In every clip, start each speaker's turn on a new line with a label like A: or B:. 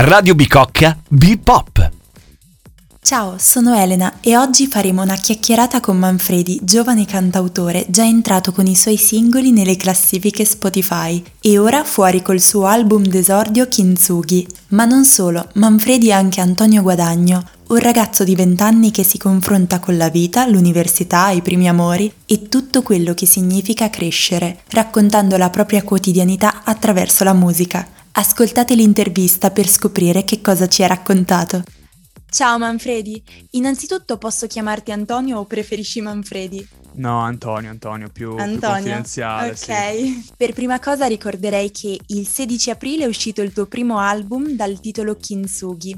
A: Radio Bicocca Bipop.
B: Ciao, sono Elena e oggi faremo una chiacchierata con Manfredi, giovane cantautore già entrato con i suoi singoli nelle classifiche Spotify e ora fuori col suo album d'esordio Kintsugi. Ma non solo, Manfredi è anche Antonio Guadagno, un ragazzo di vent'anni che si confronta con la vita, l'università, i primi amori e tutto quello che significa crescere, raccontando la propria quotidianità attraverso la musica. Ascoltate l'intervista per scoprire che cosa ci ha raccontato. Ciao Manfredi, innanzitutto posso chiamarti Antonio o preferisci Manfredi?
C: No, Antonio, Antonio, più, Antonio. più confidenziale.
B: Ok.
C: Sì.
B: Per prima cosa ricorderei che il 16 aprile è uscito il tuo primo album dal titolo Kintsugi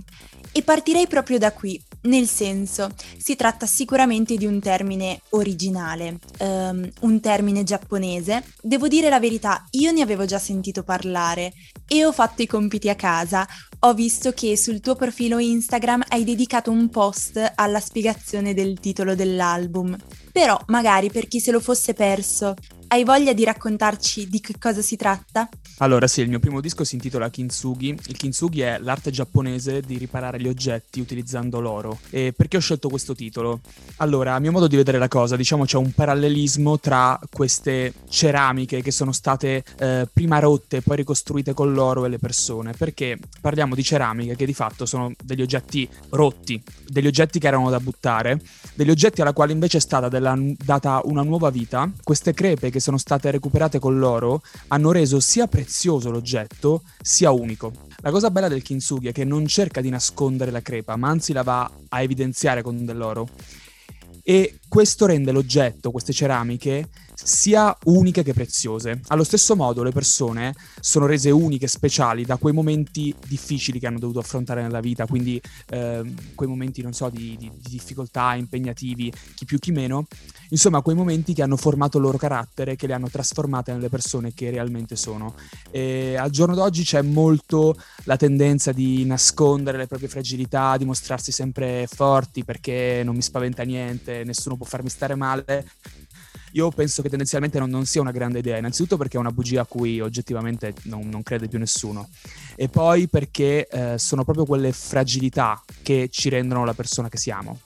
B: e partirei proprio da qui, nel senso, si tratta sicuramente di un termine originale, um, un termine giapponese. Devo dire la verità, io ne avevo già sentito parlare e ho fatto i compiti a casa. Ho visto che sul tuo profilo Instagram hai dedicato un post alla spiegazione del titolo dell'album. Però, magari per chi se lo fosse perso, hai voglia di raccontarci di che cosa si tratta?
C: Allora, sì, il mio primo disco si intitola Kintsugi. Il Kintsugi è l'arte giapponese di riparare gli oggetti utilizzando l'oro. E perché ho scelto questo titolo? Allora, a mio modo di vedere la cosa, diciamo c'è un parallelismo tra queste ceramiche che sono state eh, prima rotte e poi ricostruite con l'oro e le persone. Perché parliamo di ceramiche che di fatto sono degli oggetti rotti, degli oggetti che erano da buttare, degli oggetti alla quale invece è stata della, data una nuova vita. Queste crepe che sono state recuperate con l'oro hanno reso sia prezioso l'oggetto sia unico. La cosa bella del kintsugi è che non cerca di nascondere la crepa, ma anzi la va a evidenziare con dell'oro. E questo rende l'oggetto, queste ceramiche, sia uniche che preziose. Allo stesso modo le persone sono rese uniche, speciali da quei momenti difficili che hanno dovuto affrontare nella vita, quindi eh, quei momenti, non so, di, di, di, difficoltà, impegnativi, chi più chi meno, insomma quei momenti che hanno formato il loro carattere, che le hanno trasformate nelle persone che realmente sono. E al giorno d'oggi c'è molto la tendenza di nascondere le proprie fragilità, di mostrarsi sempre forti perché non mi spaventa niente, nessuno può farmi stare male io penso che tendenzialmente non, non, sia una grande idea, innanzitutto perché è una bugia a cui oggettivamente non, non crede più nessuno, e poi perché eh, sono proprio quelle fragilità che ci rendono la persona che siamo.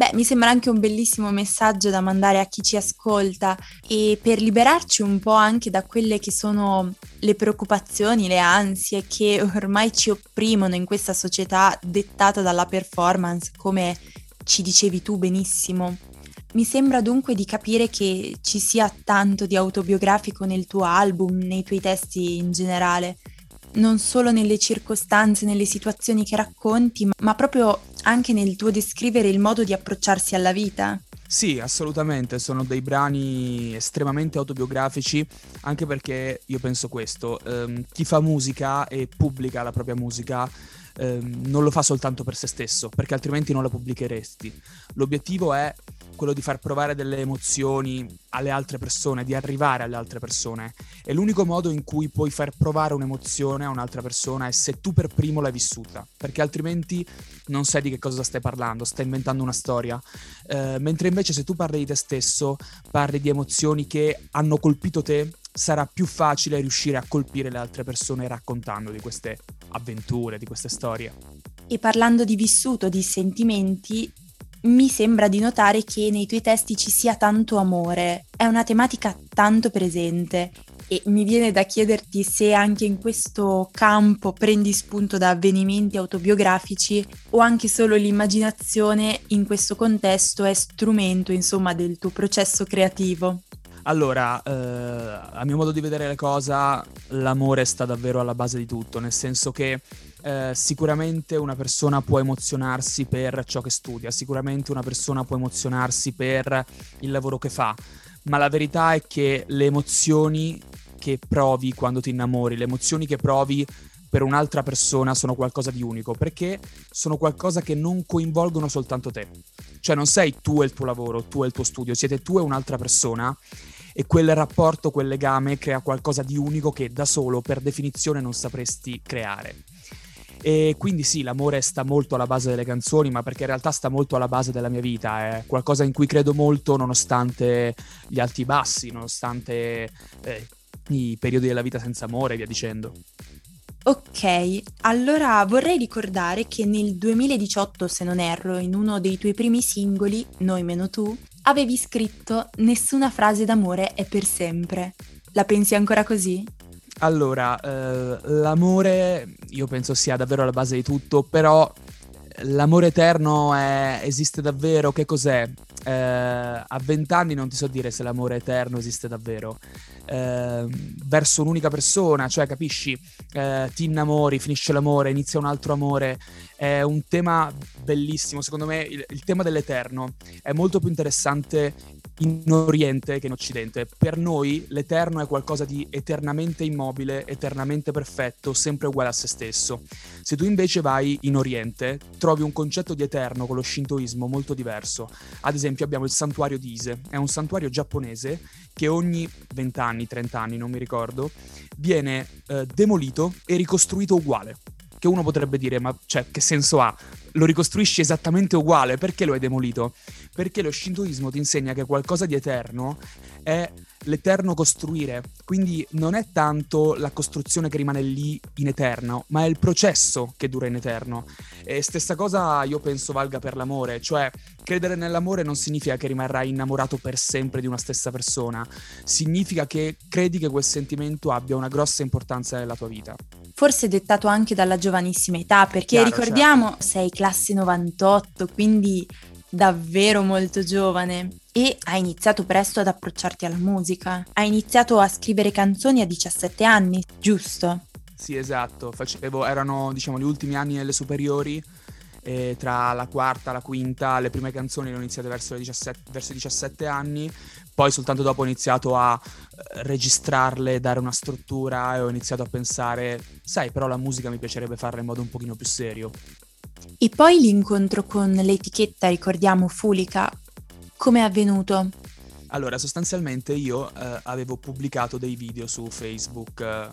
B: Beh, mi sembra anche un bellissimo messaggio da mandare a chi ci ascolta e per liberarci un po' anche da quelle che sono le preoccupazioni, le ansie che ormai ci opprimono in questa società dettata dalla performance, come ci dicevi tu benissimo. Mi sembra dunque di capire che ci sia tanto di autobiografico nel tuo album, nei tuoi testi in generale, non solo nelle circostanze, nelle situazioni che racconti, ma proprio anche nel tuo descrivere il modo di approcciarsi alla vita.
C: Sì, assolutamente, sono dei brani estremamente autobiografici, anche perché io penso questo, ehm, chi fa musica e pubblica la propria musica ehm, non lo fa soltanto per se stesso, perché altrimenti non la pubblicheresti. L'obiettivo è quello di far provare delle emozioni alle altre persone, di arrivare alle altre persone. E l'unico modo in cui puoi far provare un'emozione a un'altra persona è se tu per primo l'hai vissuta, perché altrimenti non sai di che cosa stai parlando, stai inventando una storia. Eh, mentre invece se tu parli di te stesso, parli di emozioni che hanno colpito te, sarà più facile riuscire a colpire le altre persone raccontando di queste avventure, di queste storie.
B: E parlando di vissuto, di sentimenti, mi sembra di notare che nei tuoi testi ci sia tanto amore, è una tematica tanto presente e mi viene da chiederti se anche in questo campo prendi spunto da avvenimenti autobiografici o anche solo l'immaginazione in questo contesto è strumento, insomma, del tuo processo creativo.
C: Allora, eh, a mio modo di vedere le cose, l'amore sta davvero alla base di tutto, nel senso che eh, sicuramente una persona può emozionarsi per ciò che studia, sicuramente una persona può emozionarsi per il lavoro che fa, ma la verità è che le emozioni che provi quando ti innamori, le emozioni che provi per un'altra persona sono qualcosa di unico, perché sono qualcosa che non coinvolgono soltanto te. Cioè non sei tu e il tuo lavoro, tu e il tuo studio, siete tu e un'altra persona e quel rapporto, quel legame crea qualcosa di unico che da solo per definizione non sapresti creare. E quindi sì, l'amore sta molto alla base delle canzoni, ma perché in realtà sta molto alla base della mia vita, è qualcosa in cui credo molto nonostante gli alti bassi, nonostante eh, i periodi della vita senza amore e via dicendo.
B: Ok, allora vorrei ricordare che nel 2018, se non erro, in uno dei tuoi primi singoli, Noi meno tu, avevi scritto Nessuna frase d'amore è per sempre. La pensi ancora così?
C: Allora, eh, l'amore io penso sia davvero la base di tutto, però l'amore eterno è, esiste davvero? Che cos'è? Eh, a vent'anni non ti so dire se l'amore eterno esiste davvero. Eh, verso un'unica persona, cioè capisci, eh, ti innamori, finisce l'amore, inizia un altro amore, è un tema bellissimo, secondo me il, il tema dell'eterno è molto più interessante in Oriente che in Occidente. Per noi l'eterno è qualcosa di eternamente immobile, eternamente perfetto, sempre uguale a se stesso. Se tu invece vai in Oriente, trovi un concetto di eterno con lo shintoismo molto diverso. Ad esempio abbiamo il santuario di Ise, è un santuario giapponese che ogni 20 anni, 30 anni, non mi ricordo, viene eh, demolito e ricostruito uguale che uno potrebbe dire, ma cioè, che senso ha? Lo ricostruisci esattamente uguale, perché lo hai demolito? Perché lo shintoismo ti insegna che qualcosa di eterno è l'eterno costruire, quindi non è tanto la costruzione che rimane lì in eterno, ma è il processo che dura in eterno. E stessa cosa io penso valga per l'amore, cioè credere nell'amore non significa che rimarrai innamorato per sempre di una stessa persona, significa che credi che quel sentimento abbia una grossa importanza nella tua vita.
B: Forse dettato anche dalla giovanissima età, perché Chiaro, ricordiamo certo. sei classe 98, quindi davvero molto giovane e hai iniziato presto ad approcciarti alla musica. Hai iniziato a scrivere canzoni a 17 anni, giusto?
C: Sì, esatto. Facevo, erano diciamo gli ultimi anni delle superiori. E tra la quarta e la quinta, le prime canzoni le ho iniziate verso, 17, verso i 17 anni, poi soltanto dopo ho iniziato a eh, registrarle, dare una struttura e ho iniziato a pensare, sai, però la musica mi piacerebbe farla in modo un pochino più serio.
B: E poi l'incontro con l'etichetta, ricordiamo, Fulica, come è avvenuto?
C: Allora, sostanzialmente io eh, avevo pubblicato dei video su Facebook eh,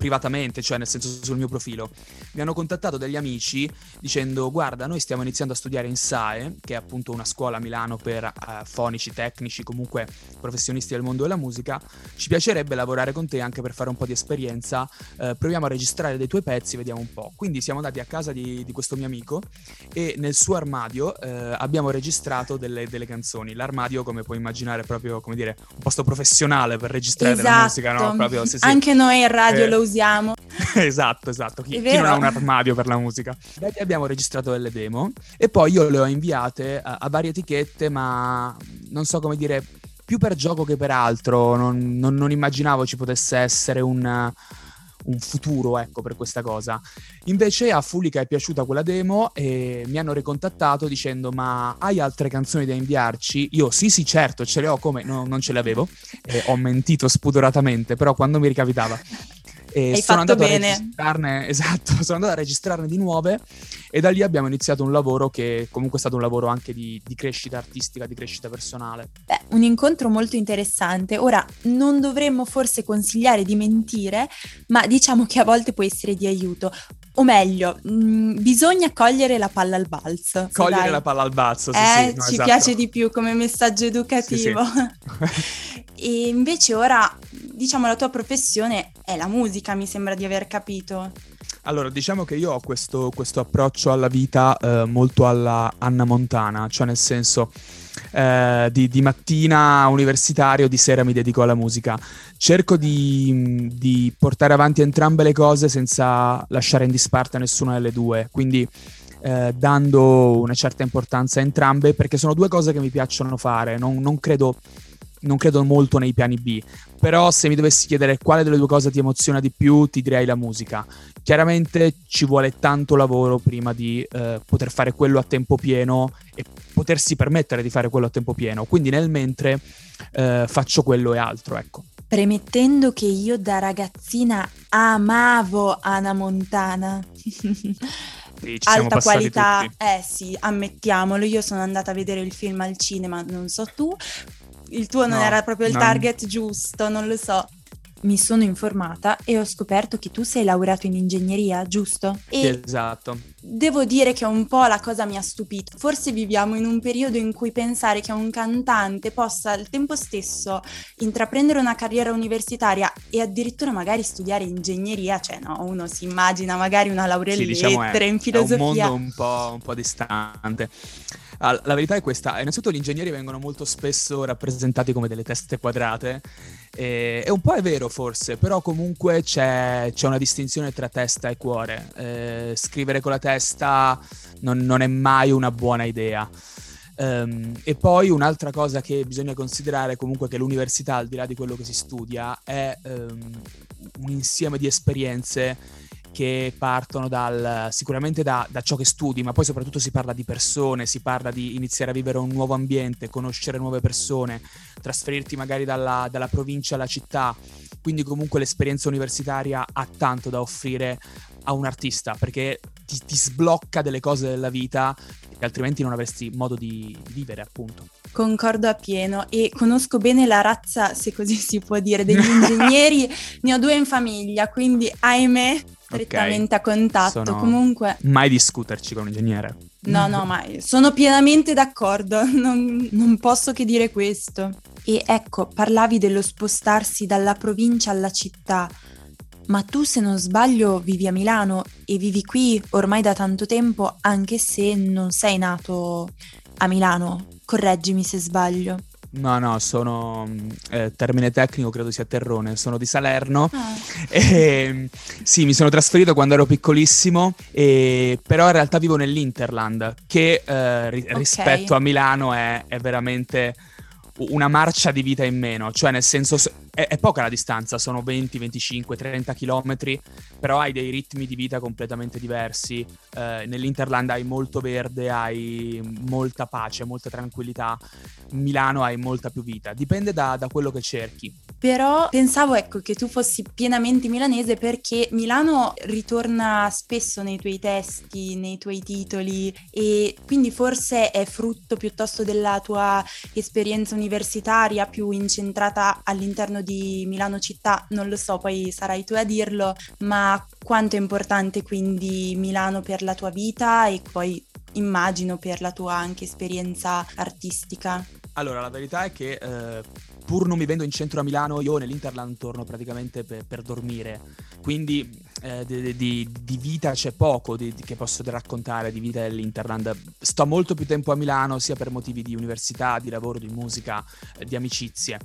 C: privatamente, cioè nel senso sul mio profilo, mi hanno contattato degli amici dicendo guarda noi stiamo iniziando a studiare in SAE, che è appunto una scuola a Milano per uh, fonici, tecnici, comunque professionisti del mondo della musica, ci piacerebbe lavorare con te anche per fare un po' di esperienza, uh, proviamo a registrare dei tuoi pezzi, vediamo un po'. Quindi siamo andati a casa di, di questo mio amico e nel suo armadio uh, abbiamo registrato delle, delle, canzoni. L'armadio, come puoi immaginare, è proprio come dire un posto professionale per registrare
B: esatto.
C: della musica, no? Proprio,
B: sì, sì. Anche noi in radio eh, lo usiamo usiamo.
C: esatto, esatto. Chi, chi, non ha un armadio per la musica? Beh, abbiamo registrato delle demo e poi io le ho inviate a, a varie etichette, ma non so come dire, più per gioco che per altro. Non, non, non immaginavo ci potesse essere un un futuro ecco per questa cosa invece a Fulica è piaciuta quella demo e mi hanno ricontattato dicendo ma hai altre canzoni da inviarci io sì sì certo ce le ho come no, non ce le avevo e ho mentito spudoratamente però quando mi ricapitava
B: e Hai sono andato bene.
C: a registrarne, esatto, sono andato a registrarne di nuove e da lì abbiamo iniziato un lavoro che comunque è stato un lavoro anche di, di crescita artistica, di crescita personale.
B: Beh, un incontro molto interessante. Ora, non dovremmo forse consigliare di mentire, ma diciamo che a volte può essere di aiuto. O meglio, mh, mm, bisogna cogliere la palla al balzo.
C: Cogliere dai. la palla al balzo, sì,
B: eh,
C: sì, no,
B: ci
C: esatto.
B: piace di più come messaggio educativo. Sì, sì. e invece ora, diciamo, la tua professione è la musica, mi sembra di aver capito.
C: Allora, diciamo che io ho questo, questo approccio alla vita eh, molto alla Anna Montana, cioè nel senso eh, di, di, mattina universitario, di sera mi dedico alla musica. Cerco di, di, portare avanti entrambe le cose senza lasciare in disparte nessuna delle due, quindi eh, dando una certa importanza a entrambe perché sono due cose che mi piacciono fare, non, non credo non credo molto nei piani B, però se mi dovessi chiedere quale delle due cose ti emoziona di più, ti direi la musica. Chiaramente ci vuole tanto lavoro prima di eh, poter fare quello a tempo pieno e potersi permettere di fare quello a tempo pieno, quindi nel mentre eh, faccio quello e altro, ecco.
B: Premettendo che io da ragazzina amavo Anna Montana.
C: Sì, alta
B: qualità,
C: tutti.
B: eh sì, ammettiamolo, io sono andata a vedere il film al cinema, non so tu, il tuo non no, era proprio il non... target giusto, non lo so. Mi sono informata e ho scoperto che tu sei laureato in ingegneria, giusto?
C: E esatto.
B: Devo dire che un po' la cosa mi ha stupito. Forse viviamo in un periodo in cui pensare che un cantante possa al tempo stesso intraprendere una carriera universitaria e addirittura magari studiare ingegneria, cioè no, uno si immagina magari una laurea in sì, diciamo lettere, è, in filosofia. È
C: un mondo un po', un po distante. La verità è questa, innanzitutto gli ingegneri vengono molto spesso rappresentati come delle teste quadrate e, e un po' è vero forse, però comunque c'è, c'è una distinzione tra testa e cuore. Eh, scrivere con la testa non, non, è mai una buona idea. Um, e poi un'altra cosa che bisogna considerare comunque che l'università, al di là di quello che si studia, è um, un insieme di esperienze che partono dal, sicuramente da, da, ciò che studi, ma poi soprattutto si parla di persone, si parla di iniziare a vivere un nuovo ambiente, conoscere nuove persone, trasferirti magari dalla, dalla provincia alla città. Quindi comunque l'esperienza universitaria ha tanto da offrire a un artista perché ti, ti sblocca delle cose della vita che altrimenti non avresti modo di, vivere, appunto.
B: Concordo appieno e conosco bene la razza, se così si può dire, degli ingegneri. ne ho due in famiglia, quindi ahimè, strettamente okay. a contatto. Sono... Comunque...
C: Mai discuterci con un ingegnere.
B: No, no, ma sono pienamente d'accordo, non, non posso che dire questo. E ecco, parlavi dello spostarsi dalla provincia alla città. Ma tu, se non sbaglio, vivi a Milano e vivi qui ormai da tanto tempo, anche se non sei nato a Milano. Correggimi se sbaglio.
C: No, no, sono eh, termine tecnico, credo sia Terrone, sono di Salerno. Ah. E, sì, mi sono trasferito quando ero piccolissimo, e, però in realtà vivo nell'Interland, che eh, ri- okay. rispetto a Milano è, è veramente una marcia di vita in meno, cioè nel senso è, è, poca la distanza, sono 20, 25, 30 km, però hai dei ritmi di vita completamente diversi. Eh, nell'Interland hai molto verde, hai molta pace, molta tranquillità. Milano hai molta più vita, dipende da, da quello che cerchi.
B: Però pensavo ecco che tu fossi pienamente milanese perché Milano ritorna spesso nei tuoi testi, nei tuoi titoli e quindi forse è frutto piuttosto della tua esperienza universitaria più incentrata all'interno di Milano città, non lo so, poi sarai tu a dirlo, ma quanto è importante quindi Milano per la tua vita e poi immagino per la tua anche esperienza artistica?
C: Allora, la verità è che eh, pur non vivendo in centro a Milano, io nell'Interland torno praticamente per, per dormire. Quindi eh, di, di, di, vita c'è poco di, che posso raccontare di vita dell'Interland. Sto molto più tempo a Milano, sia per motivi di università, di lavoro, di musica, eh, di amicizie.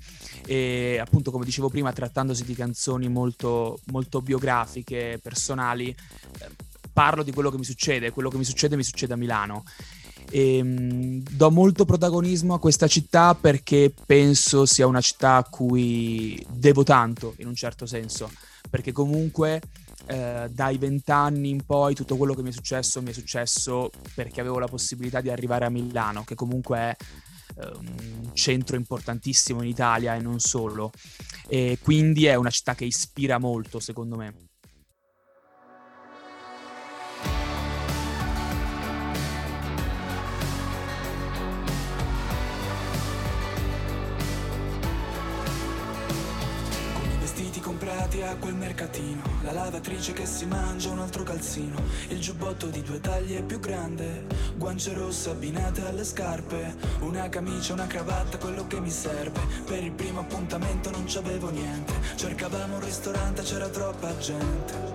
C: E appunto, come dicevo prima, trattandosi di canzoni molto, molto biografiche, personali, eh, parlo di quello che mi succede. Quello che mi succede mi succede a Milano. E, mh, do molto protagonismo a questa città perché penso sia una città a cui devo tanto, in un certo senso, perché comunque eh, dai vent'anni in poi tutto quello che mi è successo mi è successo perché avevo la possibilità di arrivare a Milano, che comunque è eh, un centro importantissimo in Italia e non solo. E quindi è una città che ispira molto, secondo me.
D: Comprati a quel mercatino La lavatrice che si mangia un altro calzino Il giubbotto di due taglie più grande Guance rosse abbinate alle scarpe Una camicia, una cravatta, quello che mi serve. Per il primo appuntamento non c'avevo niente Cercavamo un ristorante, c'era troppa gente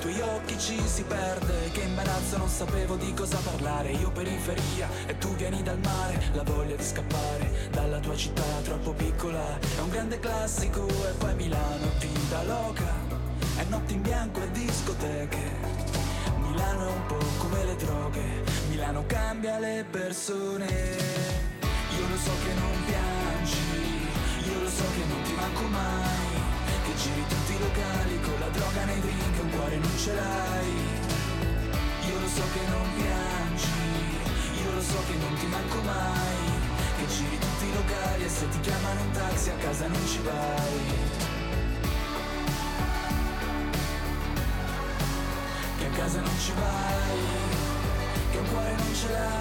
D: tuoi occhi ci si perde Che imbarazzo non sapevo di cosa parlare. Io periferia e tu vieni dal mare La voglia di scappare dalla tua città troppo piccola. È un grande classico e poi Milano Vita loca. È notte in bianco e discoteche. Milano è un po' come le droghe. Milano cambia le persone. Io lo so che non piangi Io lo so che non ti manco mai giri tutti i locali con la droga nei drink un cuore non ce l'hai. Io lo so che non piangi Io lo so che non ti manco mai. Che giri tutti i locali e se ti chiamano un taxi a casa non ci vai. Che a casa non ci vai Che un cuore non ce l'hai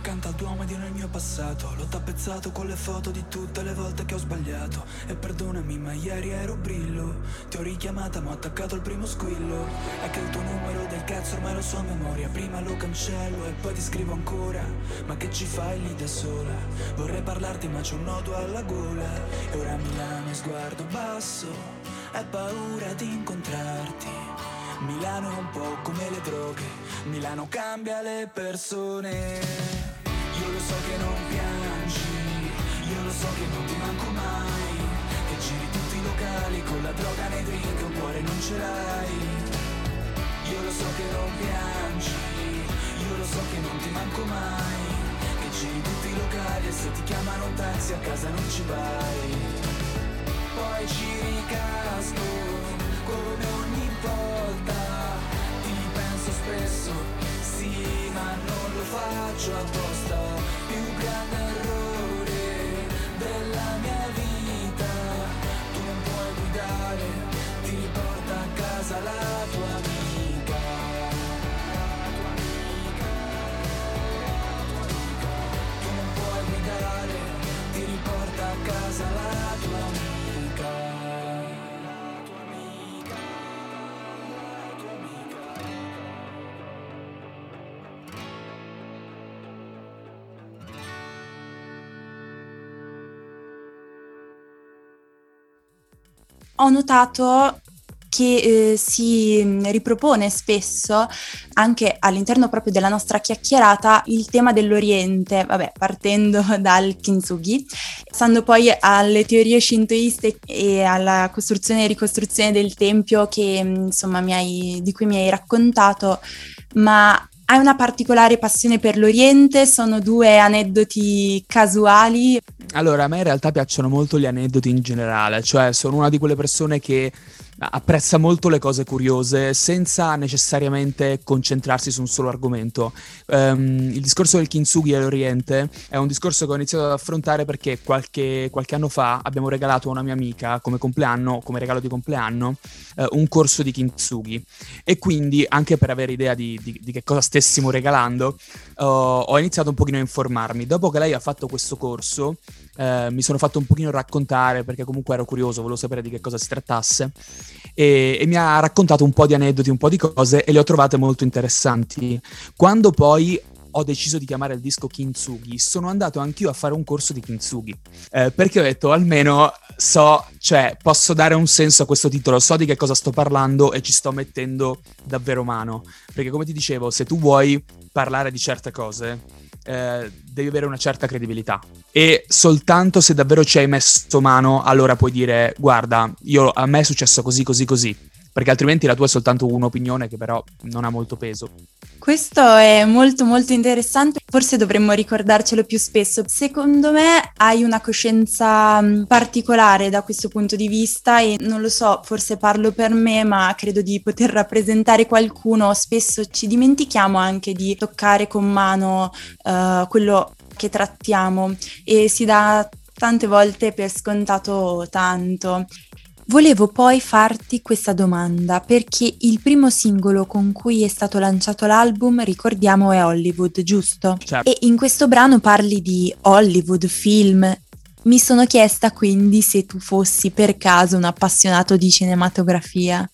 D: accanto Duomo io nel mio passato. L'ho tappezzato con le foto di tutte le volte che ho sbagliato. E perdonami ma ieri ero brillo. Ti ho richiamata ma ho attaccato il primo squillo. È che il tuo numero del cazzo ormai lo so a memoria. Prima lo cancello e poi ti scrivo ancora. Ma che ci fai lì da sola? Vorrei parlarti ma c'ho un nodo alla gola. E ora Milano sguardo basso. Hai paura di incontrarti. Milano è un po' come le droghe, Milano cambia le persone. Lo so che non piangi, io lo so che non ti manco mai, che giri tutti i locali con la droga nei drink, un cuore non ce l'hai. Io lo so che non piangi, io lo so che non ti manco mai, che giri tutti i locali e se ti chiamano taxi a casa non ci vai. Poi ci ricasco come ogni volta Ti penso spesso, sì ma non lo faccio apposta Più grande
B: Ho notato che eh, si mh, ripropone spesso anche all'interno proprio della nostra chiacchierata il tema dell'Oriente, vabbè, partendo dal kintsugi, passando poi alle teorie shintoiste e alla costruzione e ricostruzione del tempio che mh, insomma hai, di cui mi hai raccontato, ma hai una particolare passione per l'Oriente? Sono due aneddoti casuali?
C: Allora, a me in realtà piacciono molto gli aneddoti in generale, cioè sono una di quelle persone che apprezza molto le cose curiose senza necessariamente concentrarsi su un solo argomento. Um, il discorso del kintsugi all'Oriente è un discorso che ho iniziato ad affrontare perché qualche, qualche anno fa abbiamo regalato a una mia amica come compleanno, come regalo di compleanno, uh, un corso di kintsugi e quindi anche per avere idea di, di, di che cosa stessimo regalando uh, ho iniziato un pochino a informarmi. Dopo che lei ha fatto questo corso eh, mi sono fatto un pochino raccontare perché comunque ero curioso, volevo sapere di che cosa si trattasse. E, e, mi ha raccontato un po' di aneddoti, un po' di cose e le ho trovate molto interessanti. Quando poi ho deciso di chiamare il disco Kintsugi, sono andato anch'io a fare un corso di Kintsugi, eh, perché ho detto almeno so, cioè posso dare un senso a questo titolo, so di che cosa sto parlando e ci sto mettendo davvero mano, perché come ti dicevo, se tu vuoi parlare di certe cose, eh, devi avere una certa credibilità. E soltanto se davvero ci hai messo mano allora puoi dire guarda io, a me è successo così così così perché altrimenti la tua è soltanto un'opinione che però non ha molto peso.
B: Questo è molto molto interessante, forse dovremmo ricordarcelo più spesso. Secondo me hai una coscienza mm, particolare da questo punto di vista e non lo so, forse parlo per me, ma credo di poter rappresentare qualcuno. Spesso ci dimentichiamo anche di toccare con mano uh, quello che trattiamo e si dà tante volte per scontato tanto. Volevo poi farti questa domanda perché il primo singolo con cui è stato lanciato l'album, ricordiamo, è Hollywood, giusto?
C: Certo.
B: E in questo brano parli di Hollywood, film. Mi sono chiesta quindi se tu fossi per caso un appassionato di cinematografia.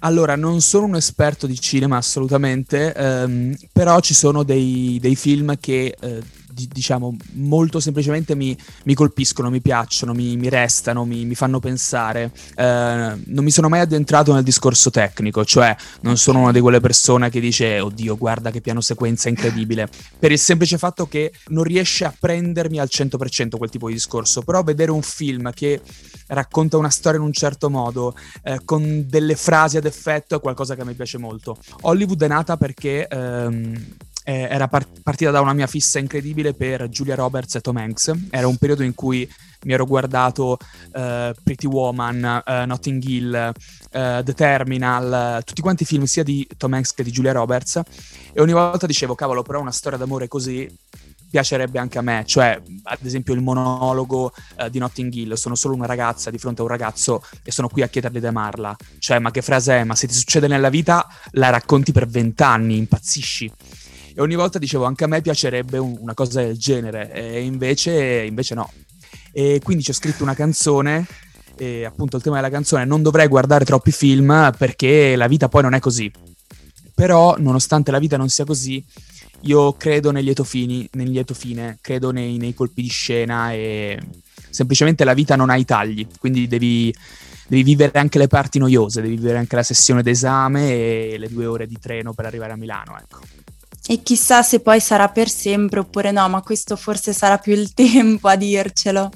C: Allora, non sono un esperto di cinema assolutamente, ehm, però ci sono dei, dei film che eh, diciamo, molto semplicemente mi, mi colpiscono, mi piacciono, mi, mi restano, mi, mi, fanno pensare. Eh, non mi sono mai addentrato nel discorso tecnico, cioè non sono una di quelle persone che dice, oddio, guarda che piano sequenza incredibile, per il semplice fatto che non riesce a prendermi al 100% quel tipo di discorso, però vedere un film che racconta una storia in un certo modo, eh, con delle frasi ad effetto, è qualcosa che mi piace molto. Hollywood è nata perché... Ehm, eh, era part- partita da una mia fissa incredibile per Julia Roberts e Tom Hanks. Era un periodo in cui mi ero guardato uh, Pretty Woman, uh, Notting Hill, uh, The Terminal, tutti quanti i film sia di Tom Hanks che di Julia Roberts e ogni volta dicevo, cavolo, però una storia d'amore così piacerebbe anche a me, cioè ad esempio il monologo di Notting Hill, sono solo una ragazza di fronte a un ragazzo e sono qui a chiedergli di amarla, cioè ma che frase è, ma se ti succede nella vita la racconti per vent'anni, impazzisci. E ogni volta dicevo anche a me piacerebbe un, una cosa del genere, e invece, invece no. E quindi ci ho scritto una canzone e appunto il tema della canzone non dovrei guardare troppi film perché la vita poi non è così. Però, nonostante la vita non sia così, io credo nel lieto, fini, nel lieto fine, credo nei, nei, colpi di scena e semplicemente la vita non ha i tagli, quindi devi, devi, vivere anche le parti noiose, devi vivere anche la sessione d'esame e le due ore di treno per arrivare a Milano, ecco.
B: E chissà se poi sarà per sempre oppure no, ma questo forse sarà più il tempo a dircelo.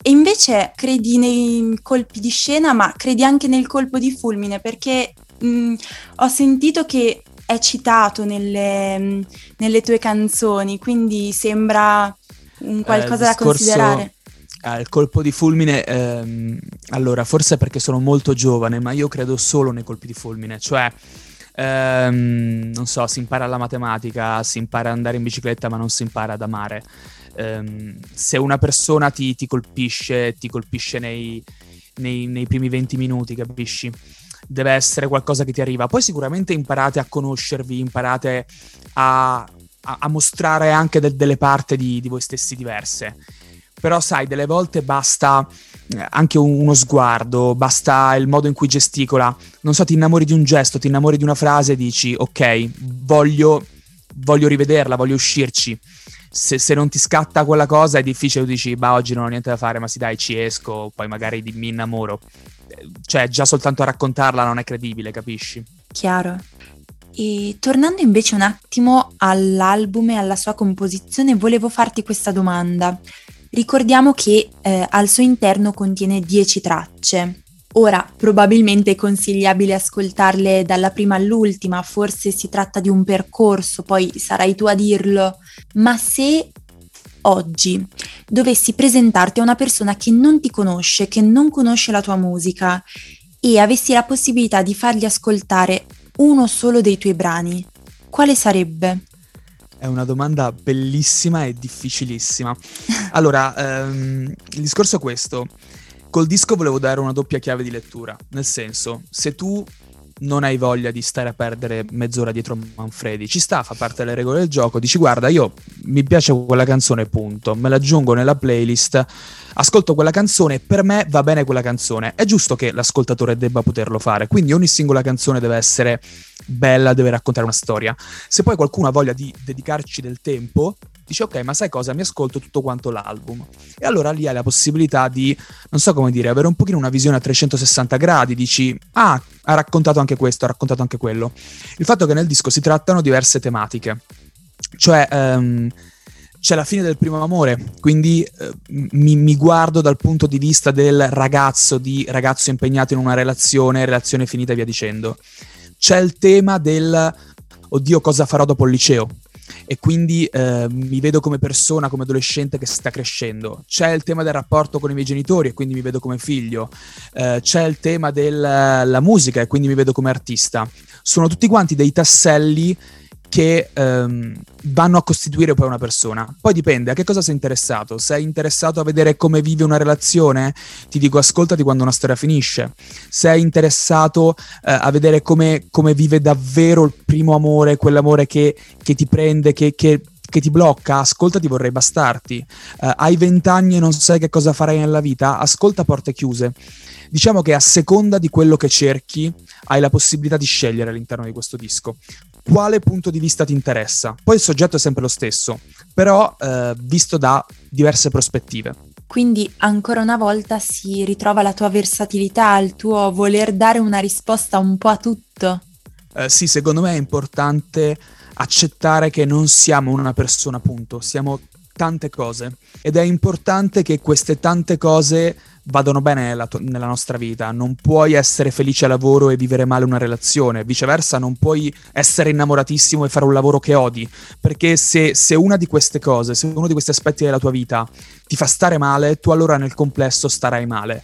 B: E invece credi nei colpi di scena, ma credi anche nel colpo di fulmine, perché mh, ho sentito che è citato nelle, nelle tue canzoni, quindi sembra un qualcosa eh, da considerare.
C: Ah, il colpo di fulmine, ehm, allora, forse perché sono molto giovane, ma io credo solo nei colpi di fulmine, cioè, ehm, non so, si impara la matematica, si impara ad andare in bicicletta, ma non si impara ad amare. Ehm, se una persona ti, ti colpisce, ti colpisce nei, nei, nei primi 20 minuti, capisci? deve essere qualcosa che ti arriva. Poi sicuramente imparate a conoscervi, imparate a, a, mostrare anche de, delle parti di, di voi stessi diverse. Però sai, delle volte basta anche uno sguardo, basta il modo in cui gesticola. Non so, ti innamori di un gesto, ti innamori di una frase e dici ok, voglio, voglio rivederla, voglio uscirci. Se, se, non ti scatta quella cosa è difficile, tu dici, bah, oggi non ho niente da fare, ma sì, dai, ci esco, poi magari mi innamoro cioè già soltanto a raccontarla non è credibile, capisci?
B: Chiaro. E tornando invece un attimo all'album e alla sua composizione, volevo farti questa domanda. Ricordiamo che eh, al suo interno contiene 10 tracce. Ora, probabilmente è consigliabile ascoltarle dalla prima all'ultima, forse si tratta di un percorso, poi sarai tu a dirlo, ma se oggi dovessi presentarti a una persona che non ti conosce, che non conosce la tua musica e avessi la possibilità di fargli ascoltare uno solo dei tuoi brani, quale sarebbe?
C: È una domanda bellissima e difficilissima. Allora, ehm, il discorso è questo. Col disco volevo dare una doppia chiave di lettura, nel senso, se tu non hai voglia di stare a perdere mezz'ora dietro Manfredi. Ci sta, fa parte delle regole del gioco. Dici, guarda, io mi piace quella canzone, punto. Me l'aggiungo nella playlist, ascolto quella canzone, per me va bene quella canzone. È giusto che l'ascoltatore debba poterlo fare, quindi ogni singola canzone deve essere bella, deve raccontare una storia. Se poi qualcuno ha voglia di dedicarci del tempo, dici ok, ma sai cosa? Mi ascolto tutto quanto l'album. E allora lì hai la possibilità di, non so come dire, avere un pochino una visione a 360 gradi, dici ah, ha raccontato anche questo, ha raccontato anche quello. Il fatto che nel disco si trattano diverse tematiche, cioè um, c'è la fine del primo amore, quindi uh, mi, mi, guardo dal punto di vista del ragazzo, di ragazzo impegnato in una relazione, relazione finita e via dicendo. C'è il tema del oddio cosa farò dopo il liceo, e quindi eh, mi vedo come persona, come adolescente che sta crescendo. C'è il tema del rapporto con i miei genitori e quindi mi vedo come figlio. Eh, c'è il tema della musica e quindi mi vedo come artista. Sono tutti quanti dei tasselli che ehm, vanno a costituire poi una persona. Poi dipende a che cosa sei interessato. Sei interessato a vedere come vive una relazione? Ti dico ascoltati quando una storia finisce. Sei interessato eh, a vedere come, come, vive davvero il primo amore, quell'amore che, che ti prende, che, che che ti blocca, ascoltati vorrei bastarti. Uh, hai vent'anni e non sai che cosa farai nella vita, ascolta porte chiuse. Diciamo che a seconda di quello che cerchi hai la possibilità di scegliere all'interno di questo disco quale punto di vista ti interessa. Poi il soggetto è sempre lo stesso, però eh, visto da diverse prospettive.
B: Quindi ancora una volta si ritrova la tua versatilità, il tuo voler dare una risposta un po' a tutto.
C: Eh, sì, secondo me è importante accettare che non siamo una persona, appunto, siamo tante cose ed è importante che queste tante cose vadano bene nella, nella, nostra vita. Non puoi essere felice al lavoro e vivere male una relazione, viceversa non puoi essere innamoratissimo e fare un lavoro che odi, perché se, se una di queste cose, se uno di questi aspetti della tua vita ti fa stare male, tu allora nel complesso starai male.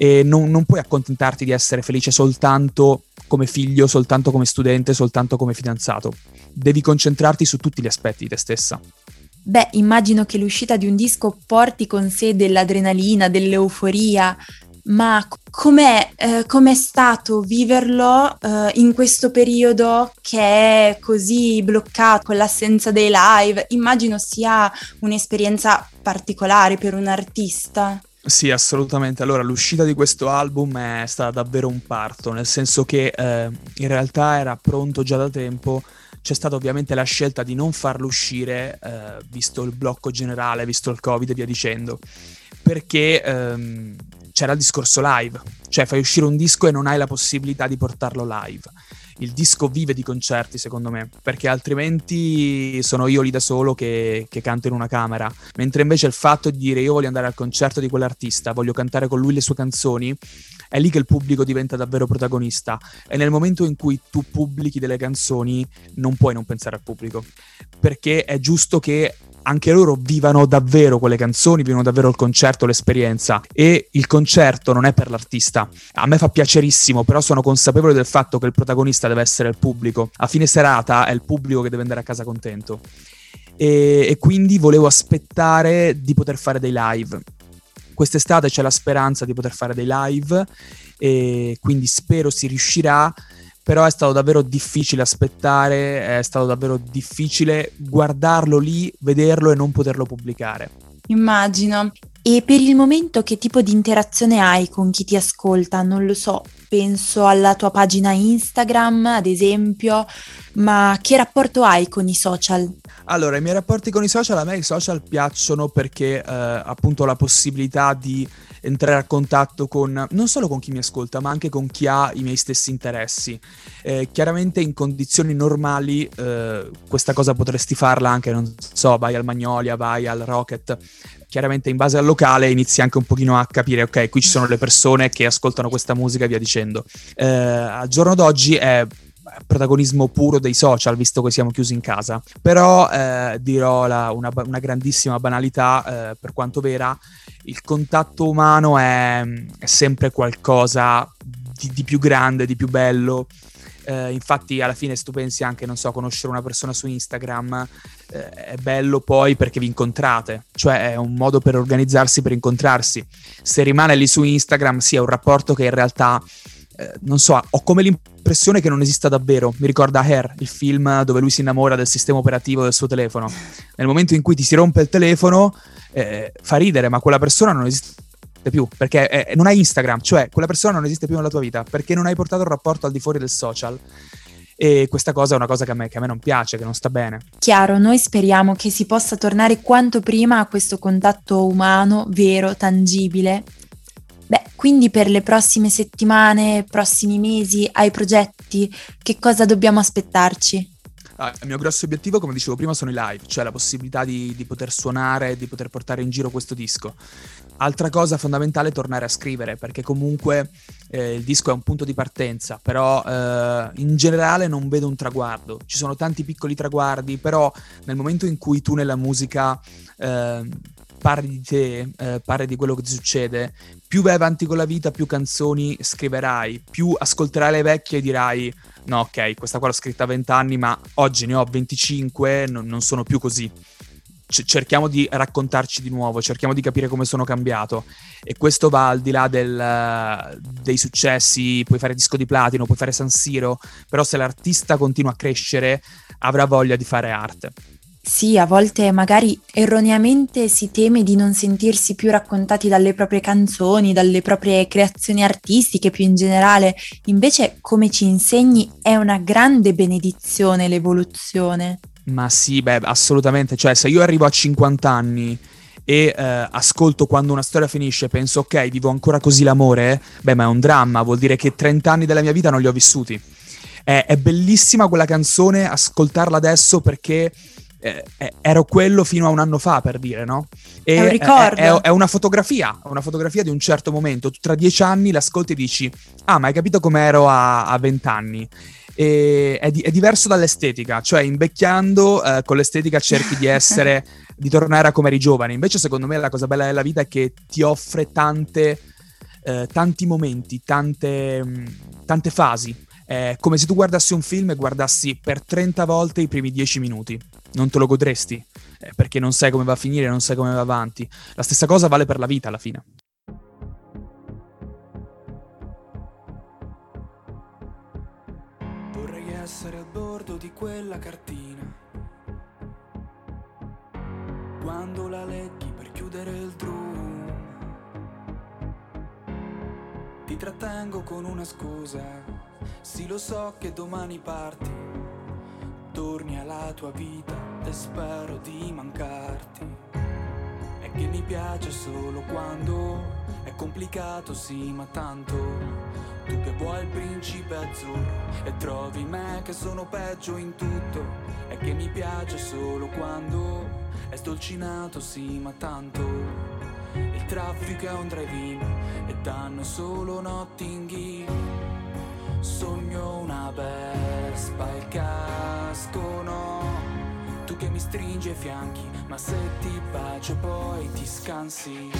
C: E non, non puoi accontentarti di essere felice soltanto come figlio, soltanto come studente, soltanto come fidanzato. Devi concentrarti su tutti gli aspetti di te stessa.
B: Beh, immagino che l'uscita di un disco porti con sé dell'adrenalina, dell'euforia, Ma com'è, eh, com'è stato viverlo eh, in questo periodo che è così bloccato con l'assenza dei live? Immagino sia un'esperienza particolare per un artista.
C: Sì, assolutamente. Allora, l'uscita di questo album è stata davvero un parto, nel senso che eh, in realtà era pronto già da tempo. C'è stata ovviamente la scelta di non farlo uscire, eh, visto il blocco generale, visto il Covid e via dicendo, perché ehm, c'era il discorso live, cioè fai uscire un disco e non hai la possibilità di portarlo live il disco vive di concerti, secondo me, perché altrimenti sono io lì da solo che, che, canto in una camera. Mentre invece il fatto di dire io voglio andare al concerto di quell'artista, voglio cantare con lui le sue canzoni, è lì che il pubblico diventa davvero protagonista. E nel momento in cui tu pubblichi delle canzoni, non puoi non pensare al pubblico. Perché è giusto che anche loro vivano davvero quelle canzoni, vivono davvero il concerto, l'esperienza. E il concerto non è per l'artista. A me fa piacerissimo, però sono consapevole del fatto che il protagonista deve essere il pubblico. A fine serata è il pubblico che deve andare a casa contento. E, e quindi volevo aspettare di poter fare dei live. Quest'estate c'è la speranza di poter fare dei live e quindi spero si riuscirà però è stato davvero difficile aspettare, è stato davvero difficile guardarlo lì, vederlo e non poterlo pubblicare.
B: Immagino. E per il momento che tipo di interazione hai con chi ti ascolta? Non lo so, penso alla tua pagina Instagram, ad esempio, ma che rapporto hai con i social?
C: Allora, i miei rapporti con i social, a me i social piacciono perché eh, appunto la possibilità di entrare a contatto con non solo con chi mi ascolta, ma anche con chi ha i miei stessi interessi. Eh, chiaramente in condizioni normali eh, questa cosa potresti farla anche, non so, vai al Magnolia, vai al Rocket. Chiaramente in base al locale inizi anche un pochino a capire, ok, qui ci sono le persone che ascoltano questa musica e via dicendo. Eh, al giorno d'oggi è protagonismo puro dei social, visto che siamo chiusi in casa. Però eh, dirò la, una, una, grandissima banalità, eh, per quanto vera, il contatto umano è, è sempre qualcosa di, di, più grande, di più bello. Eh, infatti, alla fine, se tu pensi anche, non so, conoscere una persona su Instagram, eh, è bello poi perché vi incontrate, cioè è un modo per organizzarsi, per incontrarsi. Se rimane lì su Instagram, sì, è un rapporto che in realtà eh, non so, ho come l'impressione che non esista davvero. Mi ricorda Hair, il film dove lui si innamora del sistema operativo del suo telefono. Nel momento in cui ti si rompe il telefono, eh, fa ridere, ma quella persona non esiste più perché eh, non hai Instagram, cioè quella persona non esiste più nella tua vita perché non hai portato il rapporto al di fuori del social. E questa cosa è una cosa che a, me, che a me non piace, che non sta bene.
B: Chiaro, noi speriamo che si possa tornare quanto prima a questo contatto umano, vero, tangibile, Beh, quindi per le prossime settimane, prossimi mesi, hai progetti? Che cosa dobbiamo aspettarci?
C: Ah, il mio grosso obiettivo, come dicevo prima, sono i live, cioè la possibilità di, di poter suonare, di poter portare in giro questo disco. Altra cosa fondamentale è tornare a scrivere, perché comunque eh, il disco è un punto di partenza, però eh, in generale non vedo un traguardo. Ci sono tanti piccoli traguardi, però nel momento in cui tu nella musica eh, parli di te, eh, parli di quello che ti succede, più vai avanti con la vita, più canzoni scriverai, più ascolterai le vecchie e dirai no ok, questa qua l'ho scritta a 20 anni ma oggi ne ho 25, non, non sono più così. C- cerchiamo di raccontarci di nuovo, cerchiamo di capire come sono cambiato e questo va al di là del, dei successi, puoi fare disco di platino, puoi fare San Siro, però se l'artista continua a crescere avrà voglia di fare arte.
B: Sì, a volte magari erroneamente si teme di non sentirsi più raccontati dalle proprie canzoni, dalle proprie creazioni artistiche più in generale. Invece, come ci insegni, è una grande benedizione l'evoluzione.
C: Ma sì, beh, assolutamente. Cioè, se io arrivo a 50 anni e eh, ascolto quando una storia finisce e penso, ok, vivo ancora così l'amore, beh, ma è un dramma, vuol dire che 30 anni della mia vita non li ho vissuti. È, è bellissima quella canzone, ascoltarla adesso perché eh, eh, ero quello fino a un anno fa, per dire, no?
B: E è un ricordo.
C: È, è, è, una fotografia, una fotografia di un certo momento. Tu tra dieci anni l'ascolti e dici, ah, ma hai capito come ero a vent'anni? È, di, è, diverso dall'estetica, cioè invecchiando eh, con l'estetica cerchi di essere, di tornare a come eri giovane. Invece, secondo me, la cosa bella della vita è che ti offre tante, eh, tanti momenti, tante, mh, tante fasi è come se tu guardassi un film e guardassi per 30 volte i primi 10 minuti. Non te lo godresti, eh, perché non sai come va a finire, non sai come va avanti. La stessa cosa vale per la vita alla fine.
D: Quella cartina. Quando la leggi per chiudere il drum, ti trattengo con una scusa. Sì, lo so che domani parti, torni alla tua vita e spero di mancarti. È che mi piace solo quando è complicato, sì, ma tanto tu che vuoi il principe azzurro e trovi me che sono peggio in tutto e che mi piace solo quando è stolcinato, sì, ma tanto il traffico è un drive-in e danno solo Notting Sogno una Vespa, il casco no. Tu che mi stringi ai fianchi, ma se ti bacio poi ti scansi.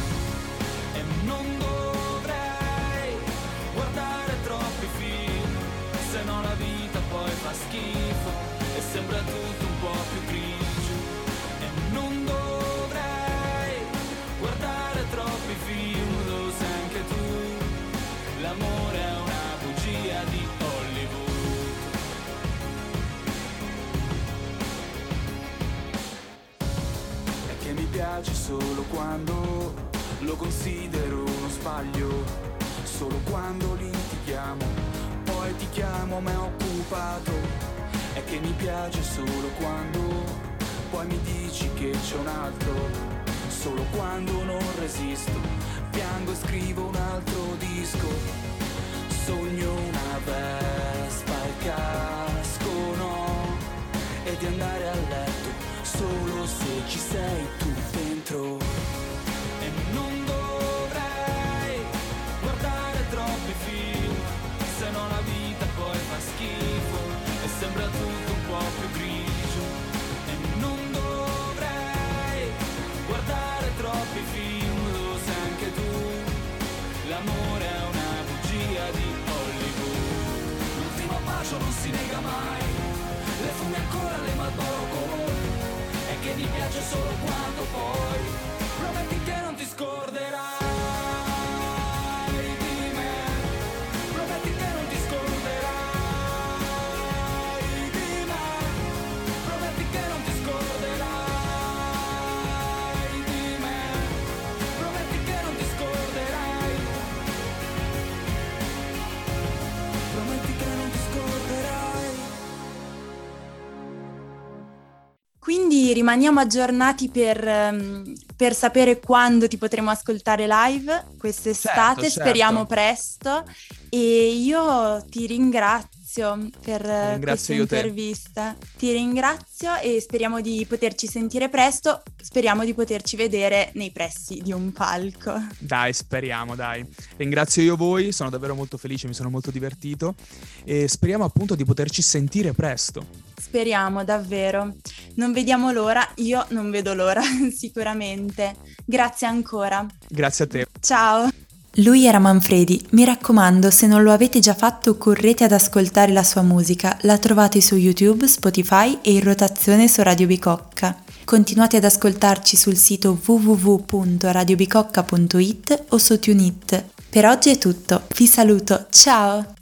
D: E non dovrei schifo e sembra tutto un po' più grigio. E non dovrei guardare troppi film, lo sai anche tu, l'amore è una bugia di Hollywood. È che mi piace solo quando lo considero uno sbaglio, solo quando litighiamo, poi ti chiamo ma è occupato, è che mi piace solo quando poi mi dici che c'è un altro, solo quando non resisto, piango e scrivo un altro disco, sogno una vespa e casco no, e di andare a letto solo se ci sei tu dentro. Marlboro Gold, e che mi piace solo quando poi
B: Quindi rimaniamo aggiornati per, ehm, per sapere quando ti potremo ascoltare live quest'estate,
C: Certo, certo.
B: speriamo presto. E io ti ringrazio per eh,
C: Ringrazio
B: questa
C: io te.
B: intervista. Ti ringrazio e speriamo di poterci sentire presto. Speriamo di poterci vedere nei pressi di un palco.
C: Dai, speriamo, dai. Ringrazio io voi, sono davvero molto felice, mi sono molto divertito e speriamo appunto di poterci sentire presto.
B: Speriamo davvero. Non vediamo l'ora, io non vedo l'ora sicuramente. Grazie ancora.
C: Grazie a te.
B: Ciao.
E: Lui era Manfredi, mi raccomando, se non lo avete già fatto, correte ad ascoltare la sua musica, la trovate su YouTube, Spotify e in rotazione su Radio Bicocca. Continuate ad ascoltarci sul sito www.radiobicocca.it o su TuneIt. Per oggi è tutto, vi saluto, ciao!